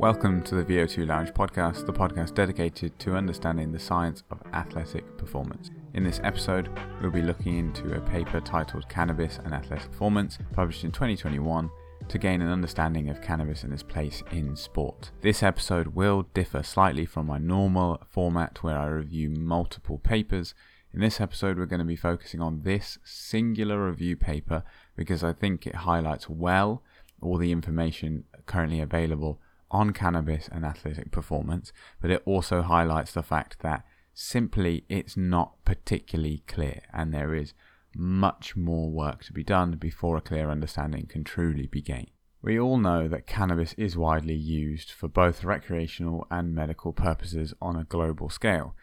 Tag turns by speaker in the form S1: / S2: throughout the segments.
S1: Welcome to the VO2 Lounge podcast, the podcast dedicated to understanding the science of athletic performance. In this episode, we'll be looking into a paper titled Cannabis and Athletic Performance, published in 2021, to gain an understanding of cannabis and its place in sport. This episode will differ slightly from my normal format where I review multiple papers. In this episode, we're going to be focusing on this singular review paper because I think it highlights well all the information currently available on cannabis and athletic performance, but it also highlights the fact that simply it's not particularly clear and there is much more work to be done before a clear understanding can truly be gained. We all know that cannabis is widely used for both recreational and medical purposes on a global scale.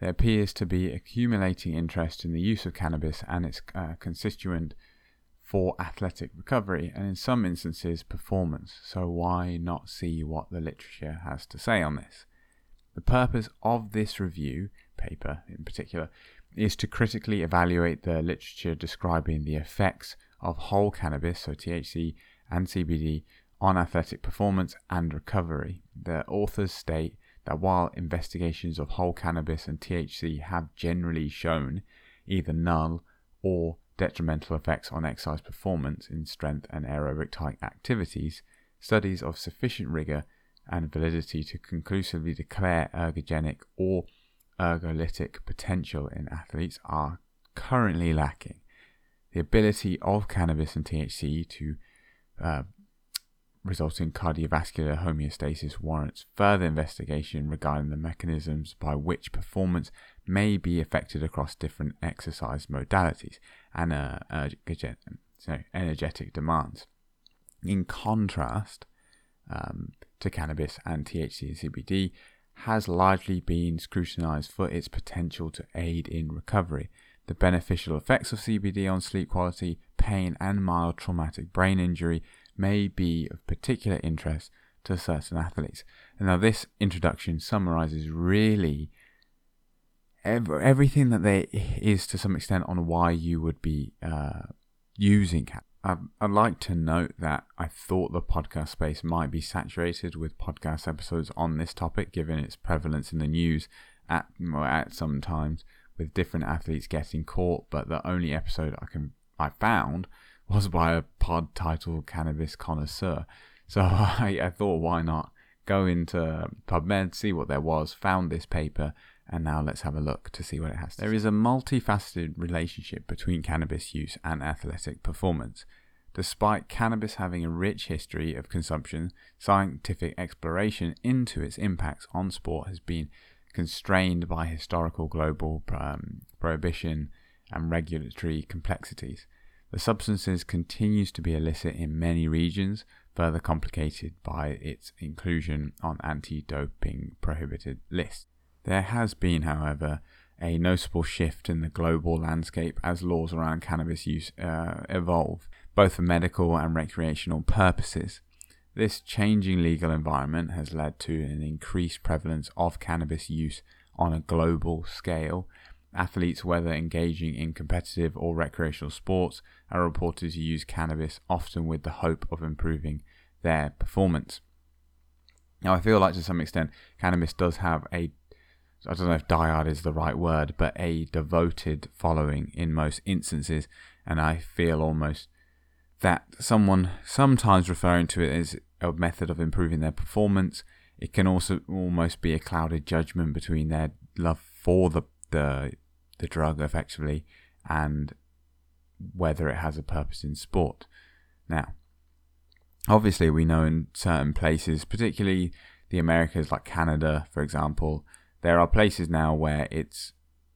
S1: There appears to be accumulating interest in the use of cannabis and its uh, constituent for athletic recovery and in some instances performance, so why not see what the literature has to say on this? The purpose of this review, paper in particular, is to critically evaluate the literature describing the effects of whole cannabis, so THC and CBD, on athletic performance and recovery. The authors state that while investigations of whole cannabis and THC have generally shown either null or detrimental effects on exercise performance in strength and aerobic type activities, studies of sufficient rigor and validity to conclusively declare ergogenic or ergolytic potential in athletes are currently lacking. The ability of cannabis and THC to uh, result in cardiovascular homeostasis warrants further investigation regarding the mechanisms by which performance may be affected across different exercise modalities and uh, so energetic demands. In contrast um, to cannabis and THC and CBD, has largely been scrutinized for its potential to aid in recovery. The beneficial effects of CBD on sleep quality, pain, and mild traumatic brain injury may be of particular interest to certain athletes. And now, this introduction summarizes really everything that there is to some extent on why you would be uh, using cat. I'd, like to note that I thought the podcast space might be saturated with podcast episodes on this topic, given its prevalence in the news at at some times with different athletes getting caught. But the only episode I can I found was by a pod titled Cannabis Connoisseur. So I, I thought, why not go into PubMed, see what there was, found this paper, and now let's have a look to see what it has. To say. There is a multifaceted relationship between cannabis use and athletic performance. Despite cannabis having a rich history of consumption, scientific exploration into its impacts on sport has been constrained by historical global um, prohibition and regulatory complexities. The substances continues to be illicit in many regions, further complicated by its inclusion on anti-doping prohibited lists. There has been, however, a noticeable shift in the global landscape as laws around cannabis use uh, evolve, both for medical and recreational purposes. This changing legal environment has led to an increased prevalence of cannabis use on a global scale. Athletes, whether engaging in competitive or recreational sports, are reported to use cannabis often with the hope of improving their performance. Now, I feel like to some extent, cannabis does have a I don't know if diehard is the right word, but a devoted following in most instances, and I feel almost that someone sometimes referring to it as a method of improving their performance. It can also almost be a clouded judgment between their love for the the, the drug, effectively, and whether it has a purpose in sport. Now, obviously, we know in certain places, particularly the Americas, like Canada, for example, there are places now where it's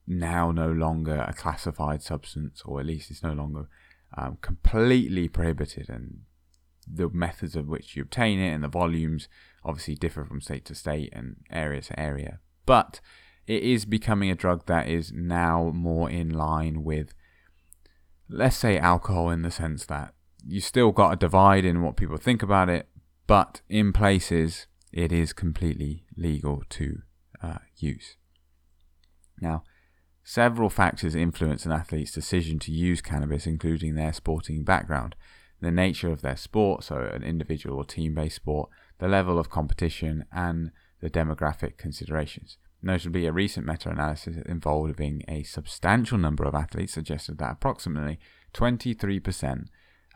S1: now no longer a classified substance, or at least it's no longer um, completely prohibited, and the methods of which you obtain it and the volumes obviously differ from state to state and area to area. But it is becoming a drug that is now more in line with let's say alcohol in the sense that you still got a divide in what people think about it, but in places it is completely legal to uh, use. Now, several factors influence an athlete's decision to use cannabis, including their sporting background, the nature of their sport, so an individual or team based sport, the level of competition, and the demographic considerations. Notably, a recent meta analysis involving a substantial number of athletes suggested that approximately 23%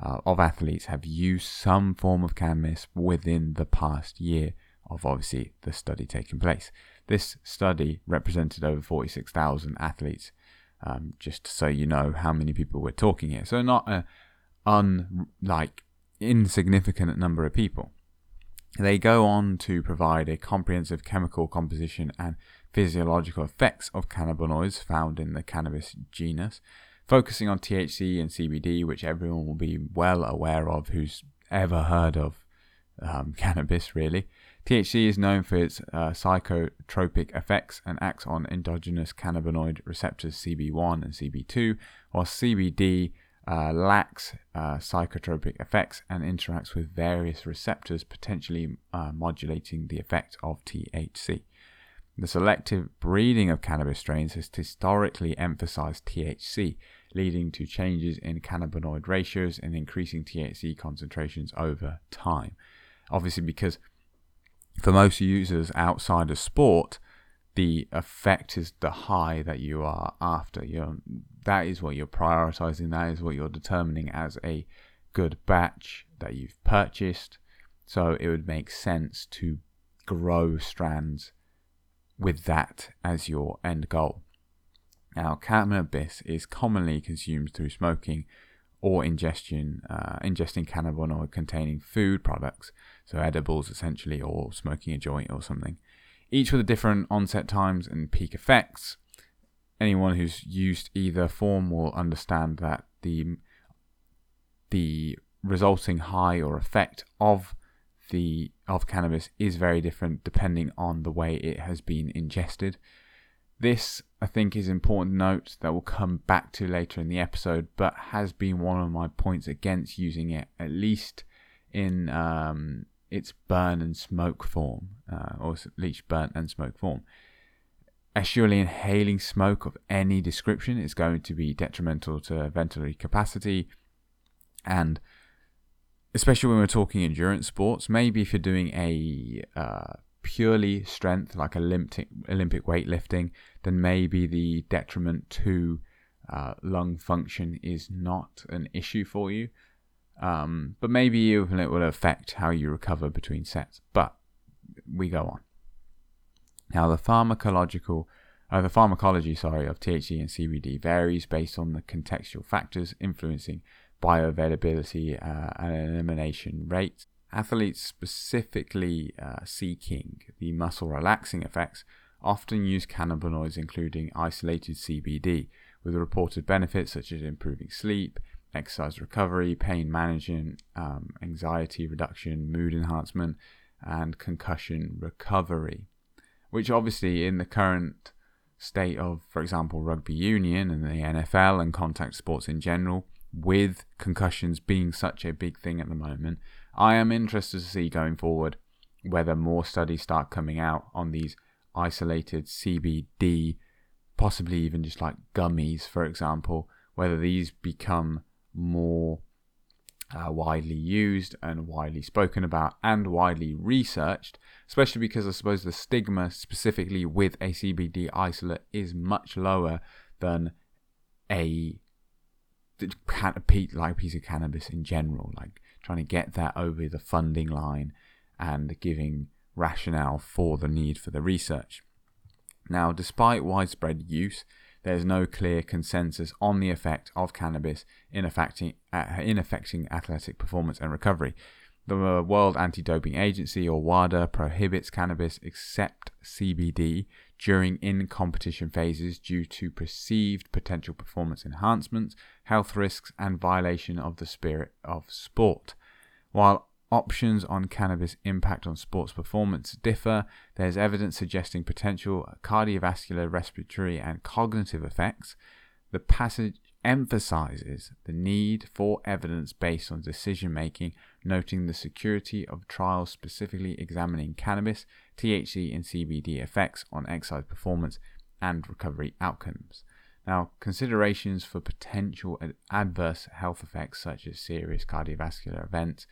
S1: uh, of athletes have used some form of cannabis within the past year of obviously the study taking place. This study represented over 46,000 athletes, um, just so you know how many people we're talking here. So not a un like insignificant number of people. They go on to provide a comprehensive chemical composition and physiological effects of cannabinoids found in the cannabis genus, focusing on THC and CBD, which everyone will be well aware of who's ever heard of um, cannabis, really. THC is known for its uh, psychotropic effects and acts on endogenous cannabinoid receptors CB1 and CB2, while CBD uh, lacks uh, psychotropic effects and interacts with various receptors, potentially uh, modulating the effect of THC. The selective breeding of cannabis strains has historically emphasized THC, leading to changes in cannabinoid ratios and increasing THC concentrations over time. Obviously, because for most users outside of sport, the effect is the high that you are after. You're, that is what you're prioritizing. That is what you're determining as a good batch that you've purchased. So it would make sense to grow strands with that as your end goal. Now, cannabis is commonly consumed through smoking or ingestion, uh, ingesting cannabinoid containing food products, so edibles essentially, or smoking a joint or something each with a different onset times and peak effects. Anyone who's used either form will understand that the the resulting high or effect of the of cannabis is very different depending on the way it has been ingested. This, I think, is important note that we'll come back to later in the episode, but has been one of my points against using it, at least in um, its burn and smoke form, uh, or at least burnt and smoke form. As surely inhaling smoke of any description is going to be detrimental to ventilatory capacity, and especially when we're talking endurance sports, maybe if you're doing a uh, purely strength like Olympic Olympic weightlifting, then maybe the detriment to uh, lung function is not an issue for you. Um, but maybe even it will affect how you recover between sets. But we go on. Now the pharmacological, uh, the pharmacology, sorry, of THC and CBD varies based on the contextual factors influencing bioavailability uh, and elimination rates. Athletes specifically uh, seeking the muscle relaxing effects often use cannabinoids, including isolated CBD, with reported benefits such as improving sleep, exercise recovery, pain management, um, anxiety reduction, mood enhancement, and concussion recovery. Which obviously, in the current state of, for example, rugby union and the NFL and contact sports in general, with concussions being such a big thing at the moment, I am interested to see going forward whether more studies start coming out on these isolated CBD, possibly even just like gummies, for example, whether these become more uh, widely used and widely spoken about and widely researched, especially because I suppose the stigma specifically with a CBD isolate is much lower than a like piece of cannabis in general. Like trying to get that over the funding line and giving rationale for the need for the research. Now, despite widespread use, there's no clear consensus on the effect of cannabis in affecting, uh, in affecting athletic performance and recovery. The World Anti Doping Agency, or WADA, prohibits cannabis except CBD during in competition phases due to perceived potential performance enhancements, health risks, and violation of the spirit of sport. While options on cannabis impact on sports performance differ, there's evidence suggesting potential cardiovascular, respiratory, and cognitive effects. The passage emphasizes the need for evidence based on decision making, noting the security of trials specifically examining cannabis, THC, and CBD effects on exercise performance and recovery outcomes. Now, considerations for potential adverse health effects such as serious cardiovascular events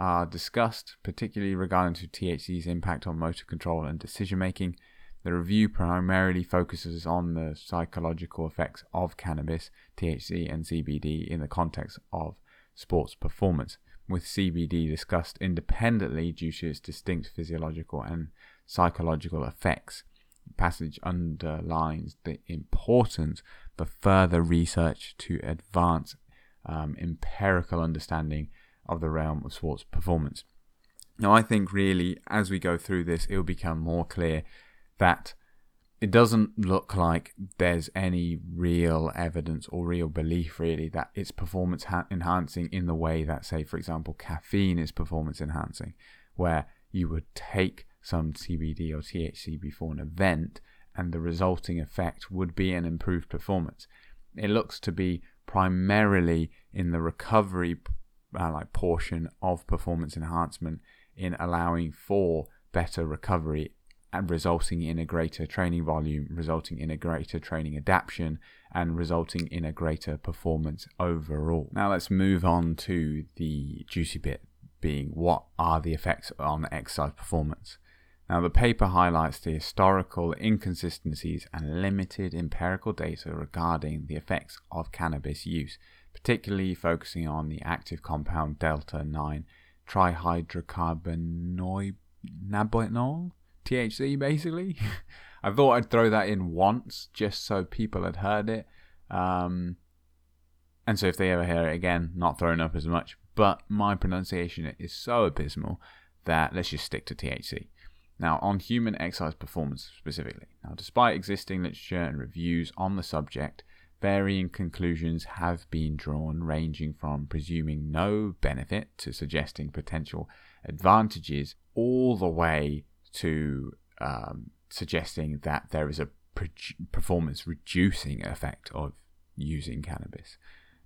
S1: are discussed, particularly regarding to THC's impact on motor control and decision making. The review primarily focuses on the psychological effects of cannabis, THC, and CBD in the context of sports performance, with CBD discussed independently due to its distinct physiological and psychological effects. The passage underlines the importance for further research to advance um, empirical understanding of the realm of sports performance. Now, I think really as we go through this, it will become more clear that it doesn't look like there's any real evidence or real belief really that it's performance ha- enhancing in the way that say for example caffeine is performance enhancing where you would take some CBD or THC before an event and the resulting effect would be an improved performance it looks to be primarily in the recovery uh, like portion of performance enhancement in allowing for better recovery and resulting in a greater training volume, resulting in a greater training adaptation, and resulting in a greater performance overall. Now let's move on to the juicy bit being what are the effects on exercise performance. Now, the paper highlights the historical inconsistencies and limited empirical data regarding the effects of cannabis use, particularly focusing on the active compound delta 9 trihydrocannabinol THC basically. I thought I'd throw that in once just so people had heard it. Um, and so if they ever hear it again, not thrown up as much. But my pronunciation is so abysmal that let's just stick to THC. Now, on human exercise performance specifically. Now, despite existing literature and reviews on the subject, varying conclusions have been drawn, ranging from presuming no benefit to suggesting potential advantages, all the way to um, suggesting that there is a performance reducing effect of using cannabis.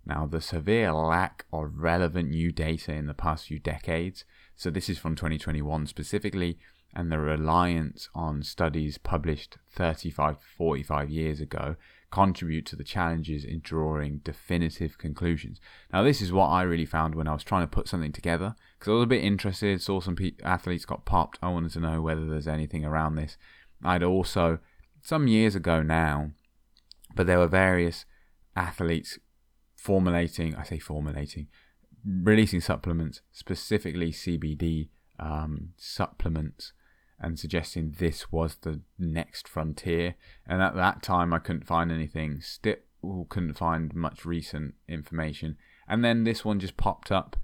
S1: Now, the severe lack of relevant new data in the past few decades, so this is from 2021 specifically, and the reliance on studies published 35 45 years ago contribute to the challenges in drawing definitive conclusions. Now, this is what I really found when I was trying to put something together because I was a bit interested, saw some pe- athletes got popped. I wanted to know whether there's anything around this. I'd also, some years ago now, but there were various athletes formulating, I say formulating, releasing supplements, specifically CBD um, supplements and suggesting this was the next frontier. And at that time, I couldn't find anything. Still, couldn't find much recent information. And then this one just popped up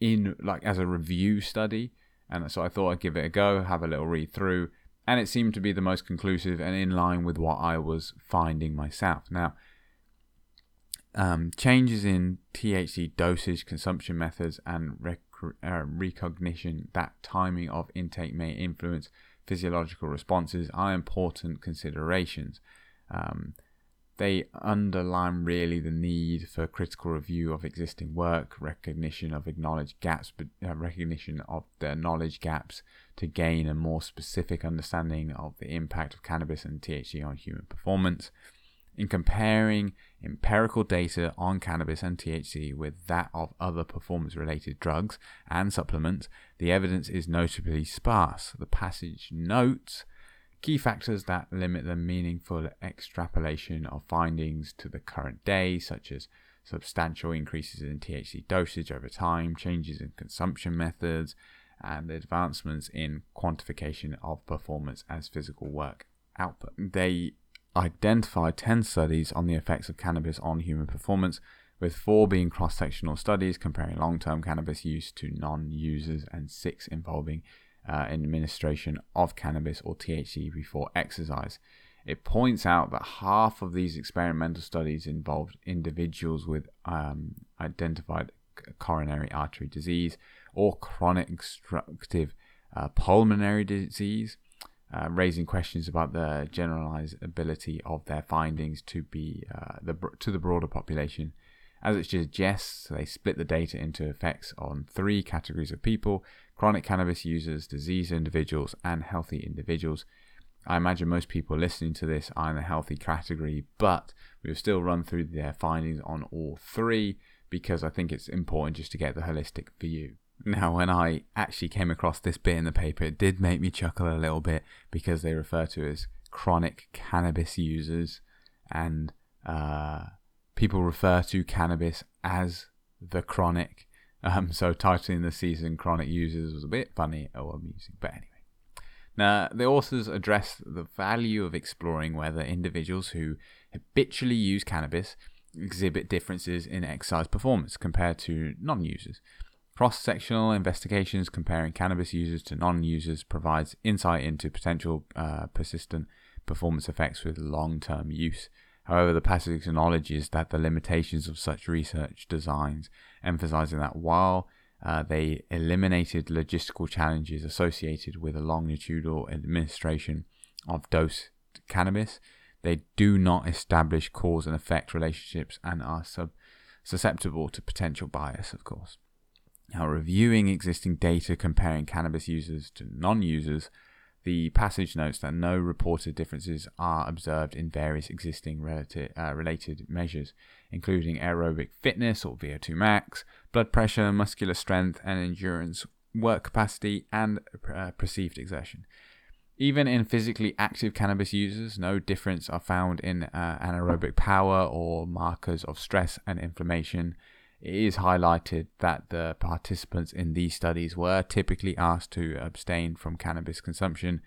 S1: in like as a review study, and so I thought I'd give it a go, have a little read through, and it seemed to be the most conclusive and in line with what I was finding myself. Now. Um, changes in THC dosage, consumption methods, and rec- uh, recognition that timing of intake may influence physiological responses are important considerations. Um, they underline really the need for critical review of existing work, recognition of acknowledged gaps, uh, recognition of the knowledge gaps to gain a more specific understanding of the impact of cannabis and THC on human performance, in comparing empirical data on cannabis and THC with that of other performance related drugs and supplements, the evidence is notably sparse. The passage notes key factors that limit the meaningful extrapolation of findings to the current day, such as substantial increases in THC dosage over time, changes in consumption methods, and advancements in quantification of performance as physical work output. They identified 10 studies on the effects of cannabis on human performance, with four being cross sectional studies comparing long term cannabis use to non users, and six involving uh, administration of cannabis or THC before exercise. It points out that half of these experimental studies involved individuals with um, identified coronary artery disease or chronic obstructive uh, pulmonary disease, uh, raising questions about the generalizability of their findings to be uh, the to the broader population. As it suggests, they split the data into effects on three categories of people: chronic cannabis users, diseased individuals, and healthy individuals. I imagine most people listening to this are in the healthy category, but we'll still run through their findings on all three because I think it's important just to get the holistic view. Now, when I actually came across this bit in the paper, it did make me chuckle a little bit because they refer to as chronic cannabis users, and uh, people refer to cannabis as the chronic. Um, so titling the season "Chronic Users" was a bit funny or amusing, but anyway. Now, the authors address the value of exploring whether individuals who habitually use cannabis exhibit differences in exercise performance compared to non users. Cross sectional investigations comparing cannabis users to non users provides insight into potential uh, persistent performance effects with long term use. However, the passage acknowledges that the limitations of such research designs, emphasizing that while uh, they eliminated logistical challenges associated with a longitudinal administration of dose cannabis, they do not establish cause and effect relationships and are sub- susceptible to potential bias, of course. Now, reviewing existing data comparing cannabis users to non users, the passage notes that no reported differences are observed in various existing relative, uh, related measures, including aerobic fitness or VO2 max, blood pressure, muscular strength and endurance, work capacity, and uh, perceived exertion. Even in physically active cannabis users, no difference are found in uh, anaerobic power or markers of stress and inflammation. It is highlighted that the participants in these studies were typically asked to abstain from cannabis consumption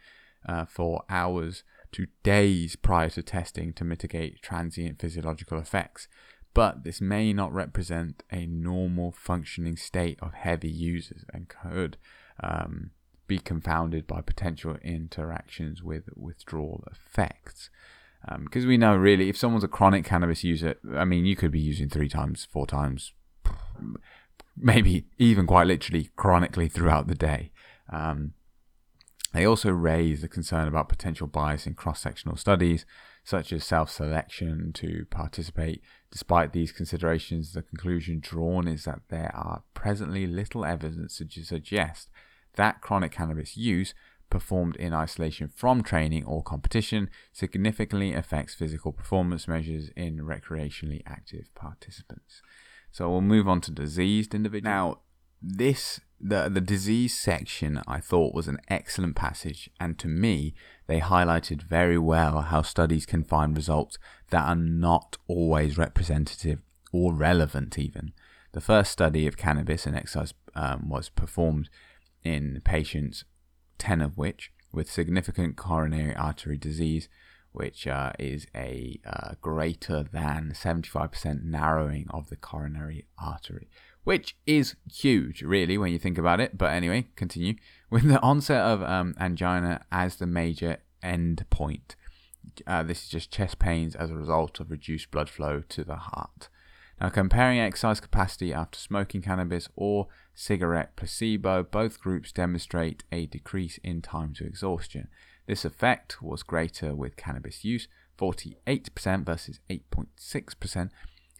S1: uh, for hours to days prior to testing to mitigate transient physiological effects. But this may not represent a normal functioning state of heavy users and could um, be confounded by potential interactions with withdrawal effects. Because um, we know really, if someone's a chronic cannabis user, I mean, you could be using three times, four times, maybe even quite literally chronically throughout the day. Um, they also raise the concern about potential bias in cross sectional studies, such as self selection to participate. Despite these considerations, the conclusion drawn is that there are presently little evidence to suggest that chronic cannabis use performed in isolation from training or competition significantly affects physical performance measures in recreationally active participants. So we'll move on to diseased individuals. Now, this the the disease section I thought was an excellent passage, and to me, they highlighted very well how studies can find results that are not always representative or relevant. Even the first study of cannabis and exercise um, was performed in patients, 10 of which with significant coronary artery disease, which uh, is a uh, greater than 75% narrowing of the coronary artery, which is huge, really, when you think about it. But anyway, continue. With the onset of um, angina as the major end point, uh, this is just chest pains as a result of reduced blood flow to the heart. Now, comparing exercise capacity after smoking cannabis or cigarette placebo, both groups demonstrate a decrease in time to exhaustion. This effect was greater with cannabis use, 48% versus 8.6%,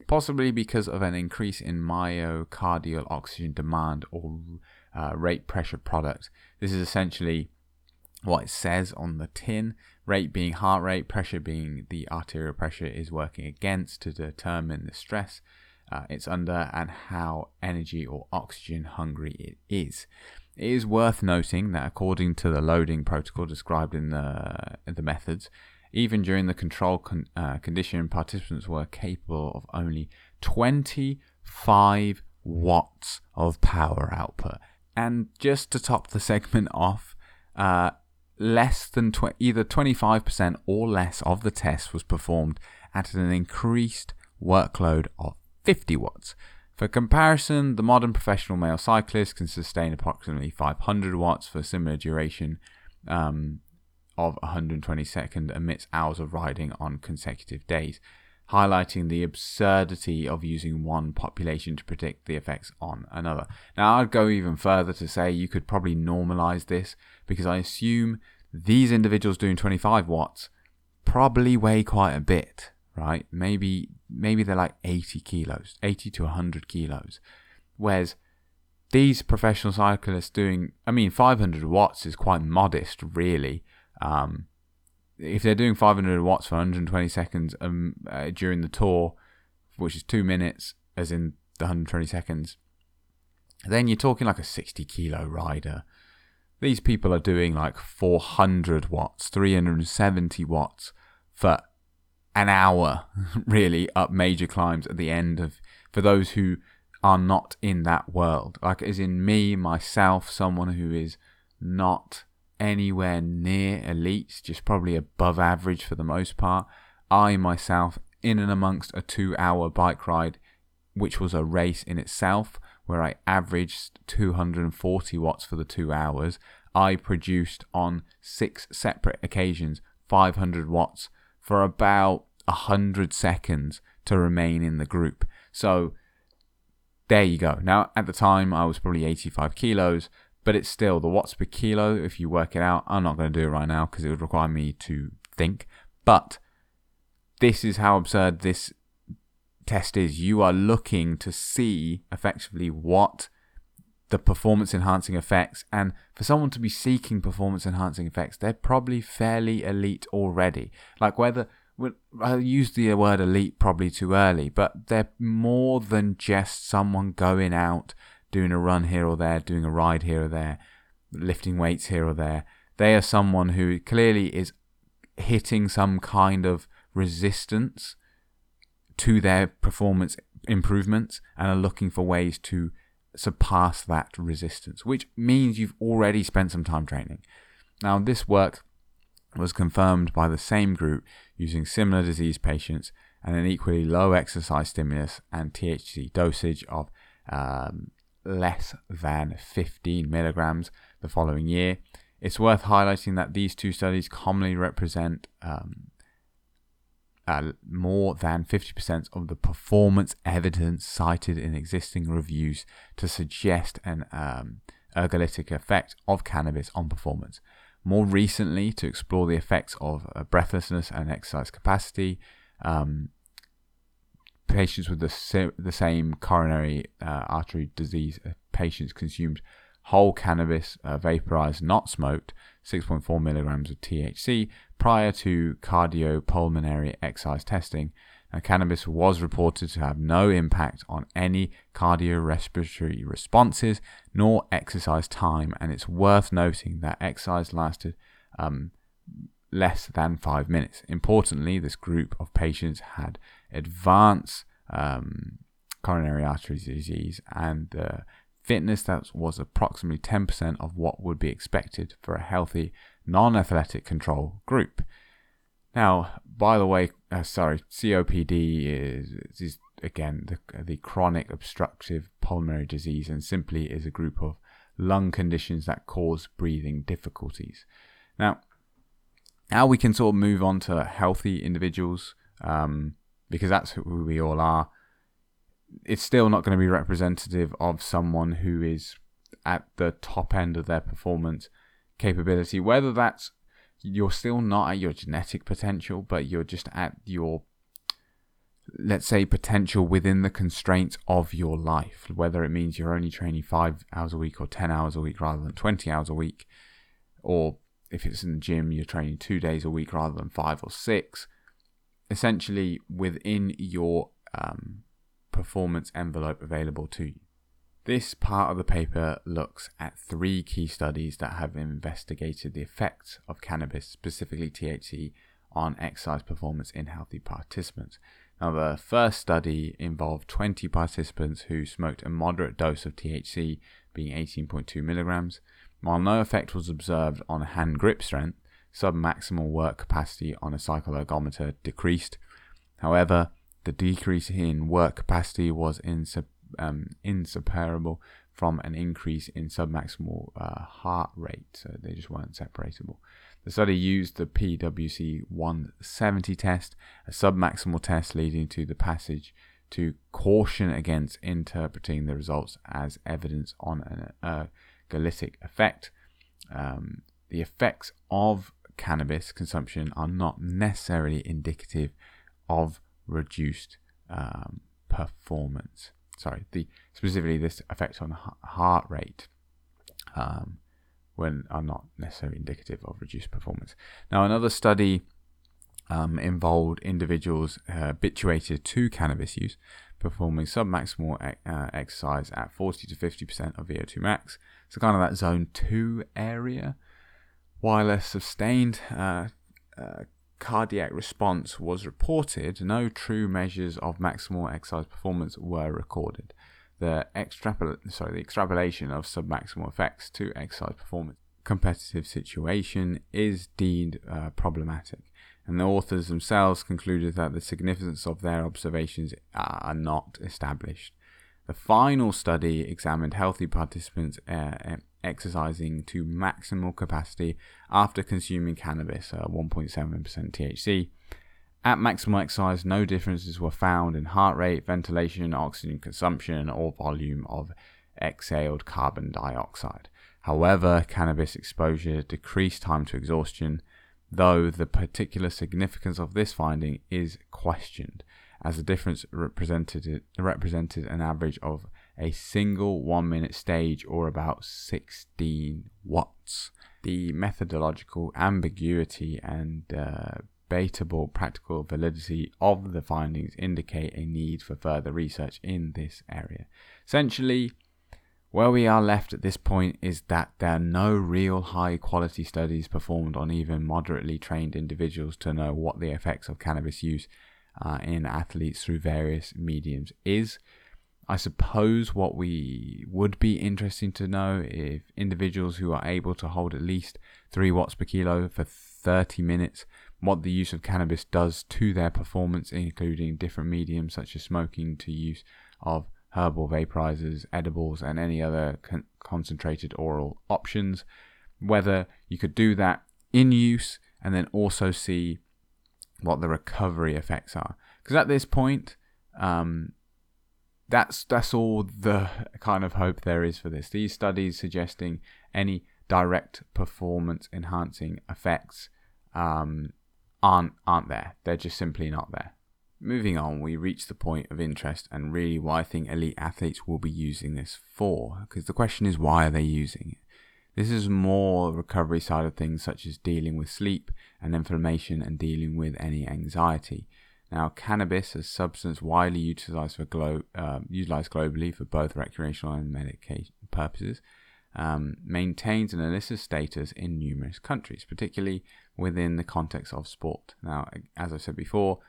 S1: possibly because of an increase in myocardial oxygen demand or uh, rate pressure product. This is essentially what it says on the tin. Rate being heart rate, pressure being the arterial pressure is working against to determine the stress uh, it's under and how energy or oxygen hungry it is. It is worth noting that according to the loading protocol described in the, the methods, even during the control con- uh, condition, participants were capable of only 25 watts of power output. And just to top the segment off, uh, less than tw- either 25% or less of the test was performed at an increased workload of 50 watts. For comparison, the modern professional male cyclist can sustain approximately 500 watts for a similar duration um, of 120 seconds amidst hours of riding on consecutive days, highlighting the absurdity of using one population to predict the effects on another. Now, I'd go even further to say you could probably normalize this because I assume these individuals doing 25 watts probably weigh quite a bit, right? Maybe maybe they're like 80 kilos, 80 to 100 kilos. Whereas these professional cyclists doing, I mean, 500 watts is quite modest, really. Um, if they're doing 500 watts for 120 seconds um, uh, during the tour, which is two minutes, as in the 120 seconds, Then you're talking like a 60 kilo rider. These people are doing like 400 watts, 370 watts for an hour, really, up major climbs at the end of, for those who are not in that world. Like, as in me, myself, someone who is not anywhere near elite, just probably above average for the most part. I myself, in and amongst a two hour bike ride, which was a race in itself, where I averaged 240 watts for the two hours, I produced on six separate occasions 500 watts for about 100 seconds to remain in the group. So there you go. Now, at the time, I was probably 85 kilos, but it's still the watts per kilo. If you work it out, I'm not going to do it right now because it would require me to think. But this is how absurd this test is. You are looking to see effectively what the performance enhancing effects, and for someone to be seeking performance enhancing effects, they're probably fairly elite already. Like whether I use the word elite probably too early, but they're more than just someone going out, doing a run here or there, doing a ride here or there, lifting weights here or there. They are someone who clearly is hitting some kind of resistance to their performance improvements and are looking for ways to surpass that resistance, which means you've already spent some time training. Now, this work was confirmed by the same group using similar disease patients and an equally low exercise stimulus and THC dosage of um, less than 15 milligrams the following year. It's worth highlighting that these two studies commonly represent um, uh, more than 50% of the performance evidence cited in existing reviews to suggest an um, ergolytic effect of cannabis on performance. More recently, to explore the effects of uh, breathlessness and exercise capacity, um, patients with the, the same coronary uh, artery disease uh, patients consumed whole cannabis, uh, vaporized, not smoked, 6.4 milligrams of THC prior to cardiopulmonary exercise testing. Now, cannabis was reported to have no impact on any cardiorespiratory responses nor exercise time, and it's worth noting that exercise lasted um, less than five minutes. Importantly, this group of patients had advanced um, coronary artery disease and uh, fitness that was approximately 10% of what would be expected for a healthy, non athletic control group. Now, by the way, uh, sorry, COPD is, is again the, the chronic obstructive pulmonary disease and simply is a group of lung conditions that cause breathing difficulties. Now, now we can sort of move on to healthy individuals um, because that's who we all are it's still not going to be representative of someone who is at the top end of their performance capability. Whether that's you're still not at your genetic potential, but you're just at your, let's say, potential within the constraints of your life. Whether it means you're only training five hours a week or 10 hours a week rather than 20 hours a week, or if it's in the gym, you're training two days a week rather than five or six. Essentially, within your um, performance envelope available to you. This part of the paper looks at three key studies that have investigated the effects of cannabis, specifically THC, on exercise performance in healthy participants. Now, the first study involved 20 participants who smoked a moderate dose of THC, being 18.2 milligrams. While no effect was observed on hand grip strength, submaximal work capacity on a cycle ergometer decreased. However, the decrease in work capacity was insep- um, inseparable from an increase in submaximal uh, heart rate, so they just weren't separable. The study used the PWC 170 test, a submaximal test leading to the passage to caution against interpreting the results as evidence on an ergolytic effect. Um, the effects of cannabis consumption are not necessarily indicative of reduced um, performance. Sorry, the specifically this effect on heart rate um, when are not necessarily indicative of reduced performance. Now, another study um, involved individuals uh, habituated to cannabis use, performing submaximal uh, exercise at 40 to 50% of VO2 max. So, kind of that zone 2 area. While a sustained uh, uh, cardiac response was reported, no true measures of maximal exercise performance were recorded. The, extrapol- sorry, the extrapolation of submaximal effects to exercise performance competitive situation is deemed uh, problematic and the authors themselves concluded that the significance of their observations are not established. The final study examined healthy participants uh, exercising to maximal capacity after consuming cannabis, uh, 1.7% THC. At maximal exercise, no differences were found in heart rate, ventilation, oxygen consumption, or volume of exhaled carbon dioxide. However, cannabis exposure decreased time to exhaustion though the particular significance of this finding is questioned, as the difference represented, represented an average of a single one minute stage or about 16 watts. The methodological ambiguity and uh, debatable practical validity of the findings indicate a need for further research in this area. Essentially, where we are left at this point is that there are no real high quality studies performed on even moderately trained individuals to know what the effects of cannabis use uh, in athletes through various mediums is. I suppose what we would be interesting to know if individuals who are able to hold at least 3 watts per kilo for 30 minutes, what the use of cannabis does to their performance, including different mediums such as smoking to use of herbal vaporizers, edibles, and any other con- concentrated oral options. Whether you could do that in use and then also see what the recovery effects are. Because at this point, um, that's that's all the kind of hope there is for this. These studies suggesting any direct performance enhancing effects um, aren't aren't there. They're just simply not there. Moving on, we reach the point of interest and really what I think elite athletes will be using this for. Because the question is, why are they using it? This is more recovery side of things, such as dealing with sleep and inflammation and dealing with any anxiety. Now, cannabis, a substance widely utilized for glo- uh, utilized globally for both recreational and medication purposes, um, maintains an illicit status in numerous countries, particularly within the context of sport. Now, as I said before,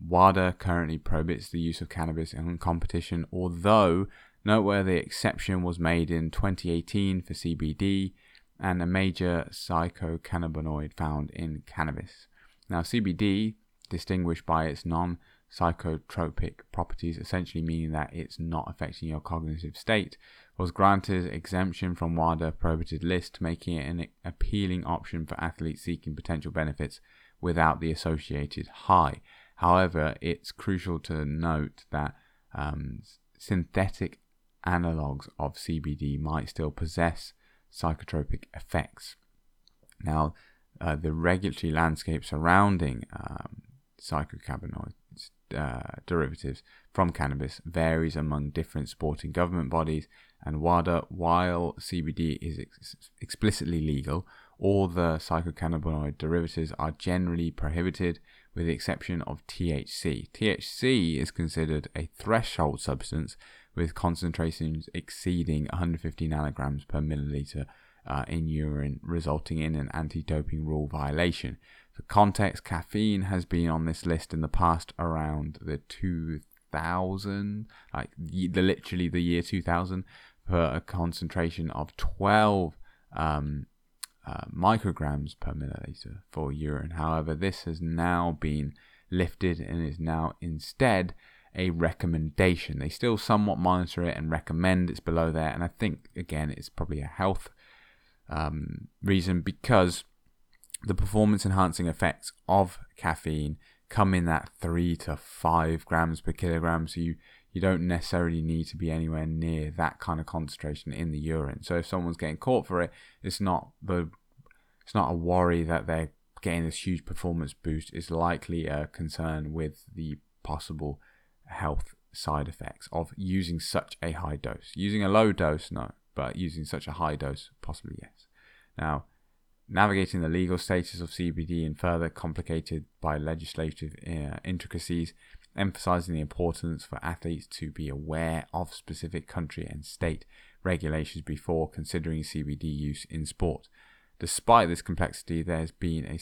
S1: WADA currently prohibits the use of cannabis in competition, although noteworthy exception was made in 2018 for CBD and a major phytocannabinoid found in cannabis. Now, CBD, distinguished by its non psychotropic properties, essentially meaning that it's not affecting your cognitive state, was granted exemption from WADA prohibited list, making it an appealing option for athletes seeking potential benefits without the associated high. However, it's crucial to note that um, synthetic analogues of CBD might still possess psychotropic effects. Now, uh, the regulatory landscape surrounding um, phytocannabinoid uh, derivatives from cannabis varies among different sporting government bodies, and WADA, while CBD is ex- explicitly legal, all the phytocannabinoid derivatives are generally prohibited with the exception of THC. THC is considered a threshold substance with concentrations exceeding 150 nanograms per milliliter uh, in urine, resulting in an anti doping rule violation. For context, caffeine has been on this list in the past around the 2000, like the literally the year 2000, for a concentration of 12 um, uh, micrograms per milliliter for urine. However, this has now been lifted and is now instead a recommendation. They still somewhat monitor it and recommend it's below there, and I think again it's probably a health um, reason because the performance enhancing effects of caffeine come in at three to five grams per kilogram. So you you don't necessarily need to be anywhere near that kind of concentration in the urine. So if someone's getting caught for it, it's not the it's not a worry that they're getting this huge performance boost. It's likely a concern with the possible health side effects of using such a high dose. Using a low dose, no, but using such a high dose, possibly yes. Now, navigating the legal status of CBD and further complicated by legislative uh, intricacies, emphasizing the importance for athletes to be aware of specific country and state regulations before considering CBD use in sport. Despite this complexity, there's been a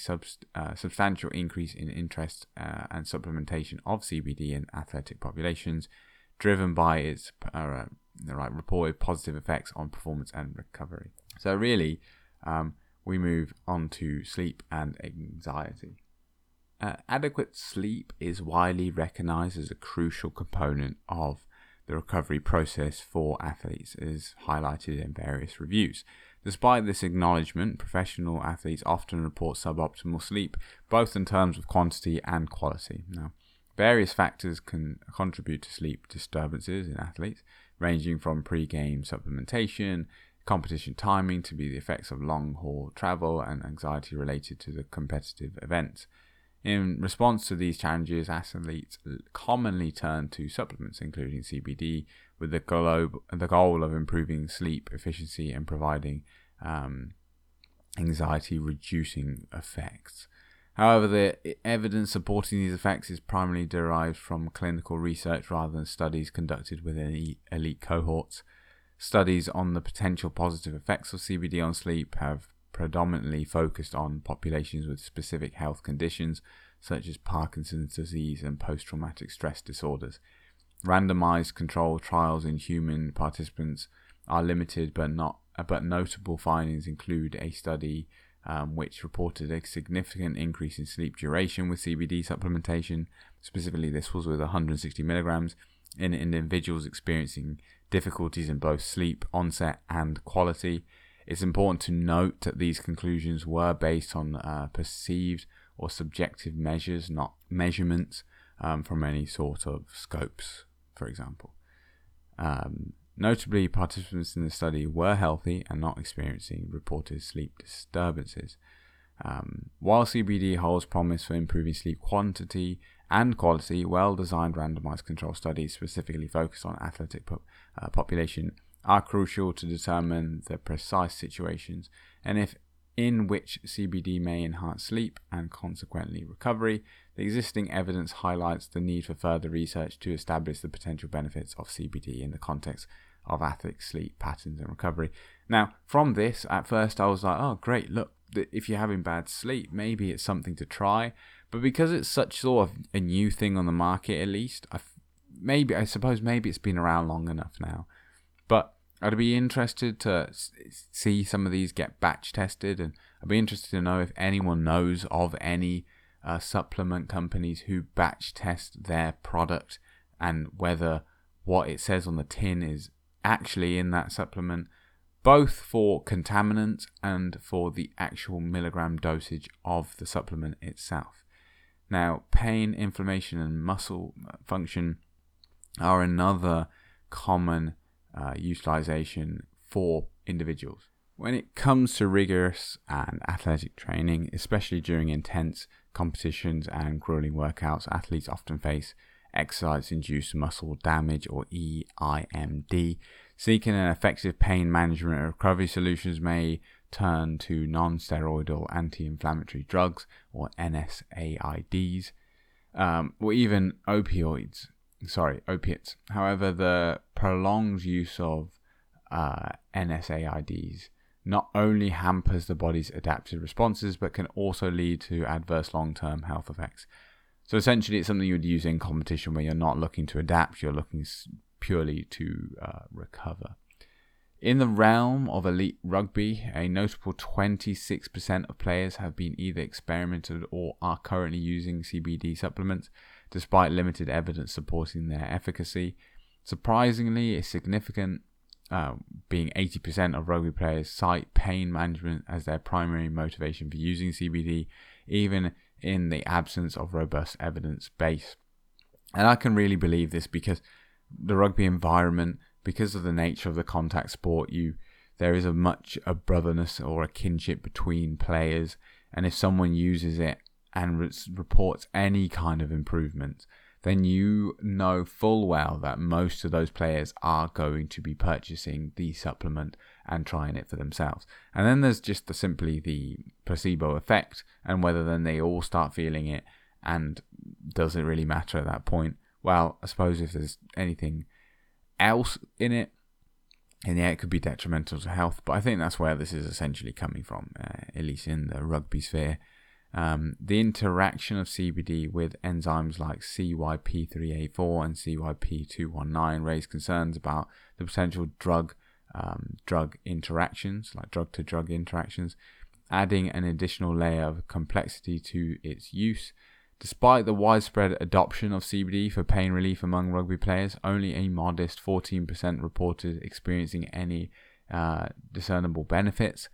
S1: uh, substantial increase in interest uh, and supplementation of CBD in athletic populations, driven by its uh, right, reported positive effects on performance and recovery. So, really, um, we move on to sleep and anxiety. Uh, adequate sleep is widely recognized as a crucial component of the recovery process for athletes, as highlighted in various reviews. Despite this acknowledgement, professional athletes often report suboptimal sleep, both in terms of quantity and quality. Now, various factors can contribute to sleep disturbances in athletes, ranging from pre game supplementation, competition timing to be the effects of long haul travel and anxiety related to the competitive events. In response to these challenges, athletes commonly turn to supplements, including CBD, with the goal, the goal of improving sleep efficiency and providing um, anxiety reducing effects. However, the evidence supporting these effects is primarily derived from clinical research rather than studies conducted within elite cohorts. Studies on the potential positive effects of CBD on sleep have predominantly focused on populations with specific health conditions such as Parkinson's disease and post traumatic stress disorders. Randomized controlled trials in human participants are limited but not but notable findings include a study um, which reported a significant increase in sleep duration with CBD supplementation. Specifically, this was with 160 milligrams in individuals experiencing difficulties in both sleep onset and quality. It's important to note that these conclusions were based on uh, perceived or subjective measures, not measurements um, from any sort of scopes, for example. Um, notably, participants in the study were healthy and not experiencing reported sleep disturbances. Um, while CBD holds promise for improving sleep quantity and quality, well designed randomized control studies specifically focused on athletic po- uh, population are crucial to determine the precise situations and if in which CBD may enhance sleep and consequently recovery. The existing evidence highlights the need for further research to establish the potential benefits of CBD in the context of athletic sleep patterns and recovery. Now, from this, at first I was like, oh, great, look, if you're having bad sleep, maybe it's something to try. But because it's such sort of a new thing on the market, at least, I maybe I suppose maybe it's been around long enough now. But I'd be interested to see some of these get batch tested, and I'd be interested to know if anyone knows of any uh, supplement companies who batch test their product and whether what it says on the tin is actually in that supplement, both for contaminants and for the actual milligram dosage of the supplement itself. Now, pain, inflammation, and muscle function are another common uh, utilization for individuals. When it comes to rigorous and athletic training, especially during intense competitions and grueling workouts, athletes often face exercise induced muscle damage or EIMD. Seeking an effective pain management recovery solutions may turn to non steroidal anti inflammatory drugs or NSAIDs, um, or even opioids sorry, opiates. However, the prolonged use of uh, NSAIDs not only hampers the body's adaptive responses, but can also lead to adverse long term health effects. So essentially, it's something you would use in competition where you're not looking to adapt, you're looking purely to uh, recover. In the realm of elite rugby, a notable 26% of players have been either experimented or are currently using CBD supplements despite limited evidence supporting their efficacy. Surprisingly, a significant, uh, being 80% of rugby players cite pain management as their primary motivation for using CBD, even in the absence of robust evidence base. And I can really believe this because the rugby environment, because of the nature of the contact sport, you there is a much a brotherness or a kinship between players, and if someone uses it and re- reports any kind of improvement, then you know full well that most of those players are going to be purchasing the supplement and trying it for themselves. And then there's just the, simply the placebo effect, and whether then they all start feeling it, and does it really matter at that point? well, I suppose if there's anything else in it, and yeah, it could be detrimental to health. But I think that's where this is essentially coming from, uh, at least in the rugby sphere. Um, the interaction of CBD with enzymes like CYP3A4 and CYP2C19 raise concerns about the potential drug um, drug interactions, like drug to drug interactions, adding an additional layer of complexity to its use. Despite the widespread adoption of CBD for pain relief among rugby players, only a modest 14% reported experiencing any uh, discernible benefits.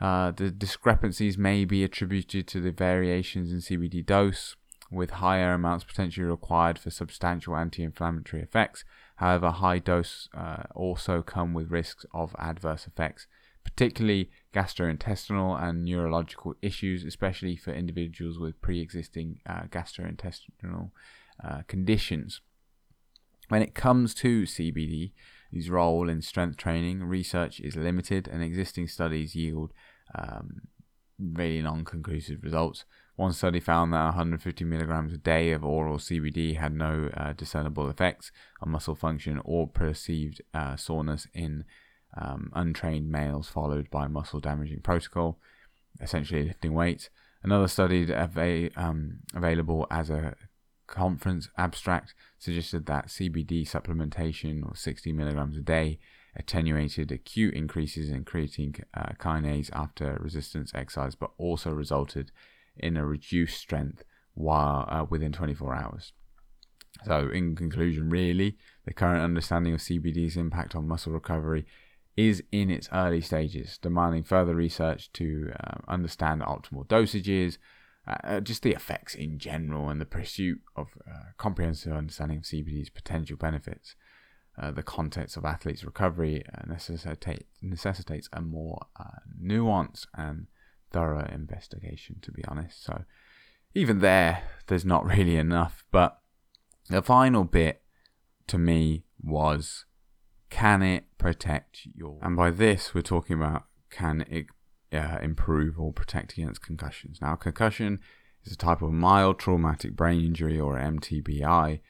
S1: Uh, the discrepancies may be attributed to the variations in CBD dose, with higher amounts potentially required for substantial anti inflammatory effects. However, high dose uh, also come with risks of adverse effects, particularly gastrointestinal and neurological issues, especially for individuals with pre existing uh, gastrointestinal uh, conditions. When it comes to CBD, its role in strength training, research is limited, and existing studies yield um, really non conclusive results. One study found that 150 milligrams a day of oral CBD had no uh, discernible effects on muscle function or perceived uh, soreness in um, untrained males, followed by muscle damaging protocol, essentially lifting weights. Another study um, available as a conference abstract suggested that CBD supplementation or 60 milligrams a day attenuated acute increases in creatine uh, kinase after resistance exercise, but also resulted in a reduced strength while uh, within 24 hours. So, in conclusion, really, the current understanding of CBD's impact on muscle recovery is in its early stages, demanding further research to uh, understand optimal dosages, uh, uh, just the effects in general, and the pursuit of uh, comprehensive understanding of CBD's potential benefits. Uh, the context of athletes' recovery necessitate, necessitates a more nuanced and thorough investigation, to be honest. So, even there, there's not really enough. But the final bit to me was can it protect your. And by this, we're talking about can it uh, improve or protect against concussions. Now, concussion is a type of mild traumatic brain injury or MTBI.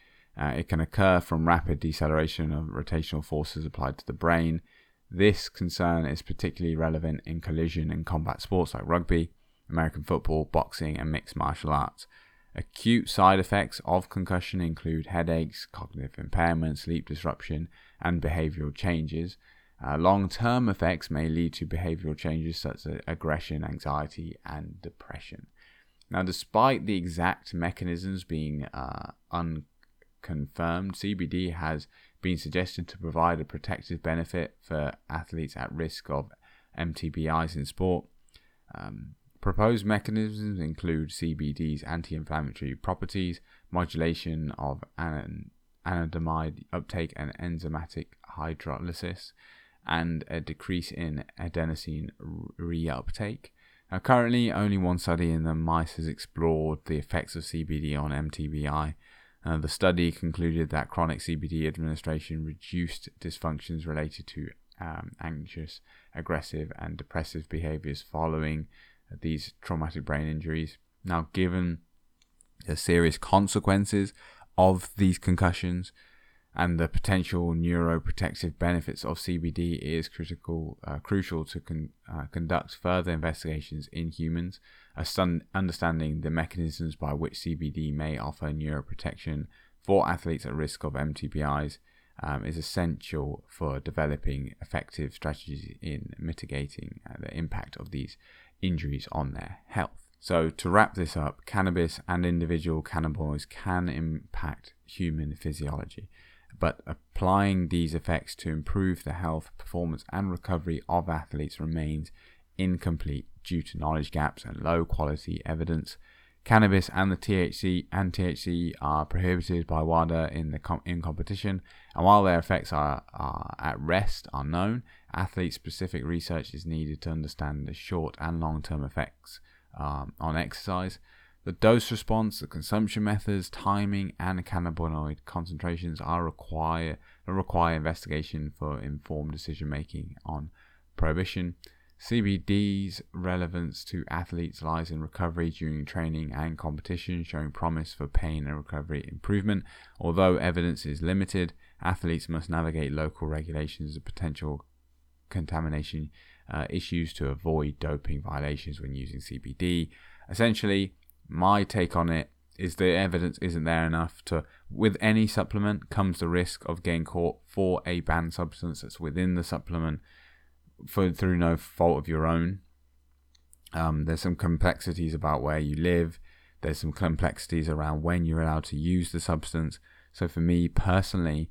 S1: Uh, it can occur from rapid deceleration of rotational forces applied to the brain. This concern is particularly relevant in collision and combat sports like rugby, American football, boxing, and mixed martial arts. Acute side effects of concussion include headaches, cognitive impairment, sleep disruption, and behavioral changes. Uh, Long term effects may lead to behavioral changes such as aggression, anxiety, and depression. Now, despite the exact mechanisms being uh, unconfirmed, CBD has been suggested to provide a protective benefit for athletes at risk of MTBIs in sport. Um, proposed mechanisms include CBD's anti inflammatory properties, modulation of an- anandamide uptake and enzymatic hydrolysis, and a decrease in adenosine reuptake. Now, currently, only one study in the mice has explored the effects of CBD on MTBI. Uh, the study concluded that chronic CBD administration reduced dysfunctions related to um, anxious, aggressive, and depressive behaviors following these traumatic brain injuries. Now, given the serious consequences of these concussions and the potential neuroprotective benefits of CBD, it is critical, uh, crucial to con- uh, conduct further investigations in humans, understanding the mechanisms by which CBD may offer neuroprotection for athletes at risk of MTBIs. Um, is essential for developing effective strategies in mitigating uh, the impact of these injuries on their health. So, to wrap this up, cannabis and individual cannabinoids can impact human physiology, but applying these effects to improve the health, performance, and recovery of athletes remains incomplete due to knowledge gaps and low quality evidence. Cannabis and the THC and THC are prohibited by WADA in the com- in competition, and while their effects are, are at rest are known, athlete specific research is needed to understand the short and long term effects um, on exercise. The dose response, the consumption methods, timing, and cannabinoid concentrations are require require investigation for informed decision making on prohibition. CBD's relevance to athletes lies in recovery during training and competition, showing promise for pain and recovery improvement. Although evidence is limited, athletes must navigate local regulations and potential contamination uh, issues to avoid doping violations when using CBD. Essentially, my take on it is the evidence isn't there enough to with any supplement comes the risk of getting caught for a banned substance that's within the supplement for through no fault of your own. Um, there's some complexities about where you live. There's some complexities around when you're allowed to use the substance. So for me personally,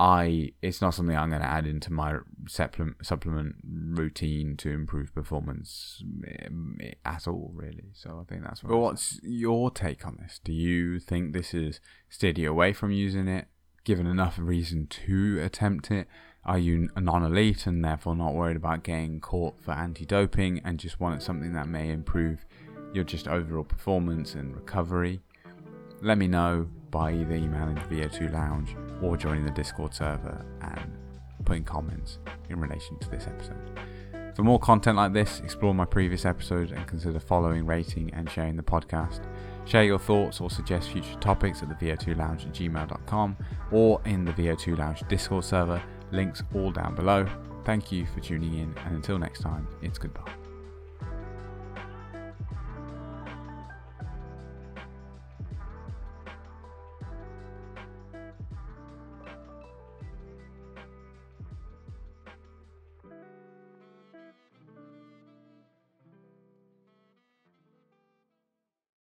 S1: I it's not something I'm going to add into my supplement supplement routine to improve performance eh, at all, really. So I think that's. What but what's your take on this? Do you think this is steady away from using it, given enough reason to attempt it? Are you a non-elite and therefore not worried about getting caught for anti-doping and just want something that may improve your just overall performance and recovery? Let me know by either emailing the VO2 Lounge or joining the Discord server and putting comments in relation to this episode. For more content like this, explore my previous episodes and consider following, rating, and sharing the podcast. Share your thoughts or suggest future topics at the VO2 Lounge at gmail.com or in the VO2 Lounge Discord server. Links all down below. Thank you for tuning in, and until next time, it's goodbye.